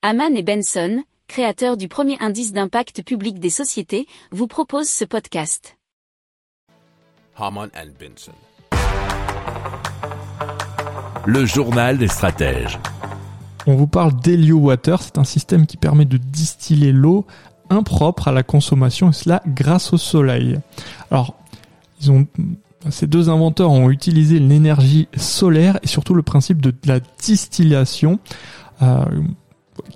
Haman et Benson, créateurs du premier indice d'impact public des sociétés, vous proposent ce podcast. Haman and Benson. Le journal des stratèges. On vous parle d'Helio Water, c'est un système qui permet de distiller l'eau impropre à la consommation et cela grâce au soleil. Alors, ils ont ces deux inventeurs ont utilisé l'énergie solaire et surtout le principe de la distillation euh,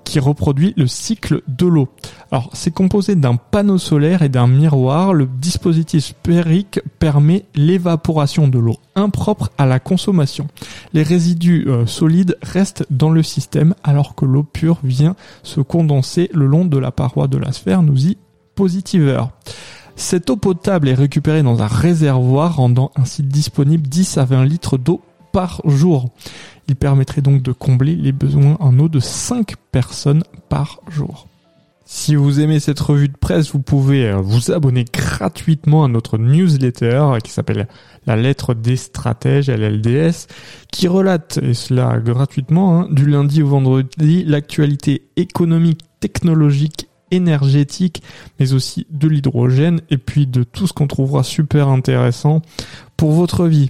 qui reproduit le cycle de l'eau. Alors c'est composé d'un panneau solaire et d'un miroir. Le dispositif sphérique permet l'évaporation de l'eau impropre à la consommation. Les résidus euh, solides restent dans le système alors que l'eau pure vient se condenser le long de la paroi de la sphère, nous y positiveur. Cette eau potable est récupérée dans un réservoir rendant ainsi disponible 10 à 20 litres d'eau par jour. Il permettrait donc de combler les besoins en eau de 5 personnes par jour. Si vous aimez cette revue de presse, vous pouvez euh, vous abonner gratuitement à notre newsletter qui s'appelle La lettre des stratèges, LLDS, qui relate, et cela gratuitement, hein, du lundi au vendredi, l'actualité économique, technologique énergétique, mais aussi de l'hydrogène et puis de tout ce qu'on trouvera super intéressant pour votre vie.